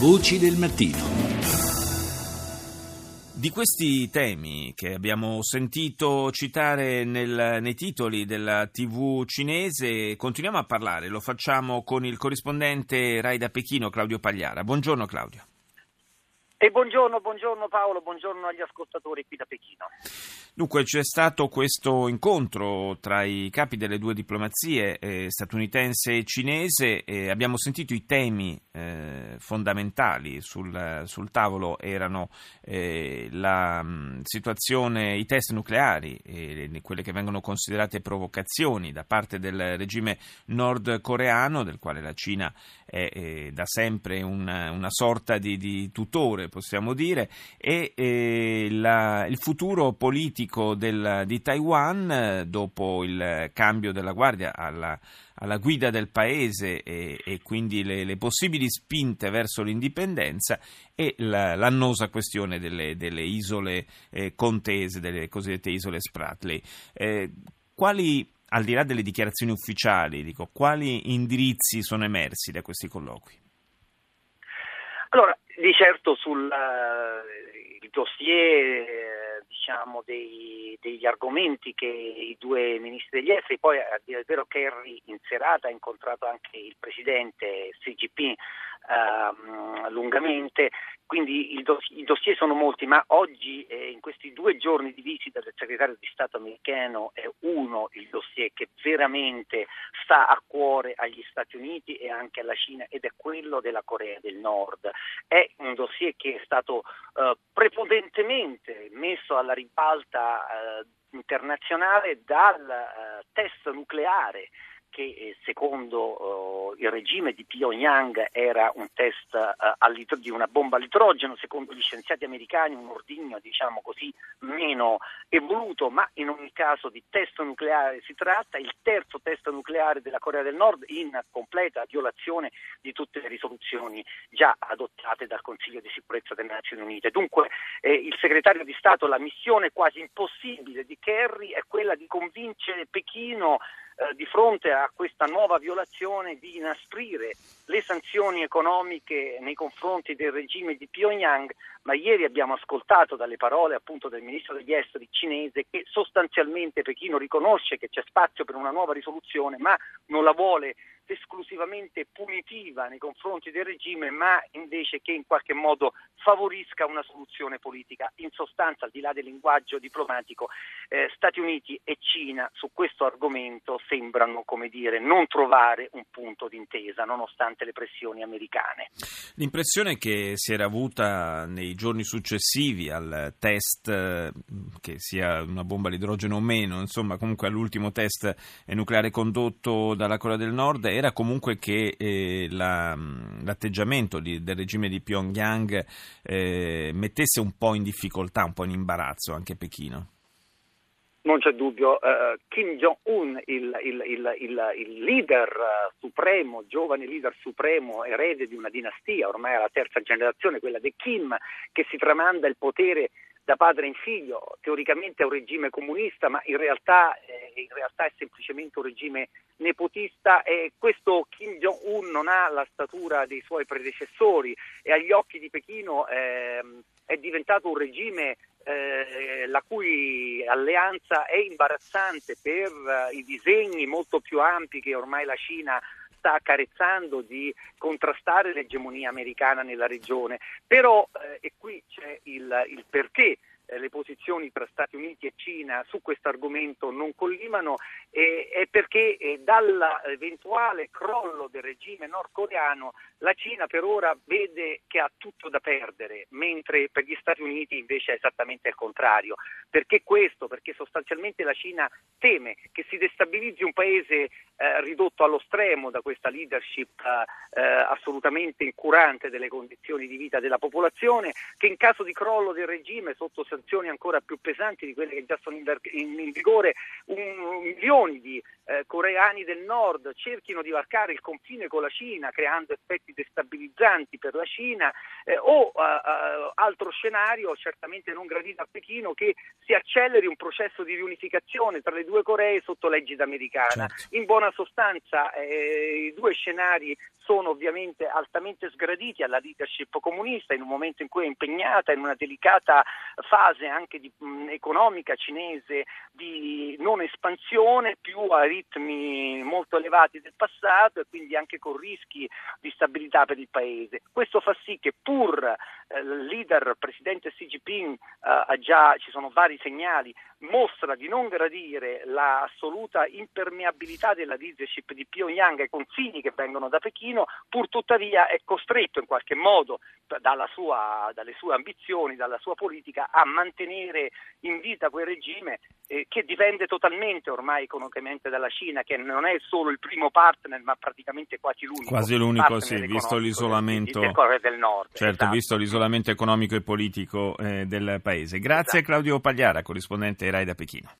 Voci del mattino. Di questi temi che abbiamo sentito citare nel, nei titoli della TV cinese continuiamo a parlare, lo facciamo con il corrispondente Rai da Pechino Claudio Pagliara. Buongiorno Claudio. E buongiorno, buongiorno Paolo, buongiorno agli ascoltatori qui da Pechino. Dunque c'è stato questo incontro tra i capi delle due diplomazie eh, statunitense e cinese e abbiamo sentito i temi eh, fondamentali sul, sul, tavolo erano eh, la mh, situazione, i test nucleari, e quelle che vengono considerate provocazioni da parte del regime nordcoreano del quale la Cina è da sempre una, una sorta di, di tutore possiamo dire, e eh, la, il futuro politico del, di Taiwan eh, dopo il cambio della guardia alla, alla guida del paese e, e quindi le, le, possibili spinte verso l'indipendenza e la, l'annosa questione delle, delle isole eh, contese, delle cosiddette isole Spratley. Eh, quali al di là delle dichiarazioni ufficiali, dico, quali indirizzi sono emersi da questi colloqui? Allora, di certo sul uh, dossier eh, diciamo, dei, degli argomenti che i due ministri degli esteri, poi a dire il vero Kerry in serata ha incontrato anche il presidente Xi Jinping uh, lungamente, quindi i dossier sono molti, ma oggi eh, in questi due giorni di visita del segretario di Stato americano è uno il dossier che veramente sta a cuore agli Stati Uniti e anche alla Cina ed è quello della Corea del Nord. È un dossier che è stato eh, prepotentemente messo alla ribalta eh, internazionale dal eh, test nucleare che eh, secondo uh, il regime di Pyongyang era un test uh, di una bomba all'idrogeno, secondo gli scienziati americani un ordigno diciamo così meno evoluto, ma in ogni caso di test nucleare si tratta, il terzo test nucleare della Corea del Nord in completa violazione di tutte le risoluzioni già adottate dal Consiglio di sicurezza delle Nazioni Unite. Dunque eh, il segretario di Stato, la missione quasi impossibile di Kerry è quella di convincere Pechino eh, di fronte a questa nuova violazione di inasprire le sanzioni economiche nei confronti del regime di Pyongyang, ma ieri abbiamo ascoltato dalle parole appunto del ministro degli esteri cinese che sostanzialmente Pechino riconosce che c'è spazio per una nuova risoluzione, ma non la vuole esclusivamente punitiva nei confronti del regime, ma invece che in qualche modo favorisca una soluzione politica. In sostanza, al di là del linguaggio diplomatico, eh, Stati Uniti e Cina su questo argomento sembrano, come dire, non trovare un punto d'intesa, nonostante le pressioni americane. L'impressione che si era avuta nei giorni successivi al test, eh, che sia una bomba all'idrogeno o meno, insomma, comunque all'ultimo test nucleare condotto dalla Corea del Nord, era comunque che eh, la, l'atteggiamento di, del regime di Pyongyang eh, mettesse un po' in difficoltà, un po' in imbarazzo anche Pechino. Non c'è dubbio, uh, Kim Jong-un, il, il, il, il leader uh, supremo, giovane leader supremo, erede di una dinastia, ormai è la terza generazione, quella di Kim, che si tramanda il potere da padre in figlio, teoricamente è un regime comunista, ma in realtà, eh, in realtà, è semplicemente un regime nepotista e questo Kim Jong-un non ha la statura dei suoi predecessori e agli occhi di Pechino eh, è diventato un regime eh, la cui alleanza è imbarazzante per uh, i disegni molto più ampi che ormai la Cina sta accarezzando di contrastare l'egemonia americana nella regione. Però, eh, e qui c'è il, il perché le posizioni tra Stati Uniti e Cina su questo argomento non collimano eh, è perché eh, dall'eventuale crollo del regime nordcoreano la Cina per ora vede che ha tutto da perdere, mentre per gli Stati Uniti invece è esattamente il contrario. Perché questo? Perché sostanzialmente la Cina teme che si destabilizzi un paese eh, ridotto allo stremo da questa leadership eh, assolutamente incurante delle condizioni di vita della popolazione, che in caso di crollo del regime sotto sanzioni ancora più pesanti di quelle che già sono in, in, in vigore, un milioni di eh, coreani del nord cerchino di varcare il confine con la Cina creando effetti destabilizzanti per la Cina eh, o eh, eh, altro scenario certamente non gradito a Pechino che si acceleri un processo di riunificazione tra le due Coree sotto l'egida americana. Certo. In buona sostanza eh, i due scenari sono ovviamente altamente sgraditi alla leadership comunista in un momento in cui è impegnata in una delicata fase anche di, mh, economica cinese di non espansione più a ritmi molto elevati del passato e quindi anche con rischi di stabilità per il paese. Questo fa sì che pur il leader presidente Xi Jinping eh, già ci sono vari segnali mostra di non gradire l'assoluta impermeabilità della leadership di Pyongyang ai confini che vengono da Pechino, pur tuttavia è costretto in qualche modo sua, dalle sue ambizioni, dalla sua politica a mantenere in vita quel regime eh, che dipende totalmente ormai economicamente dalla Cina, che non è solo il primo partner ma praticamente quasi l'unico. Quasi l'unico, sì, visto l'isolamento del, del nord. Certo, esatto. visto l'isolamento economico e politico eh, del paese. Grazie esatto. Claudio Pagliara, corrispondente RAI da Pechino.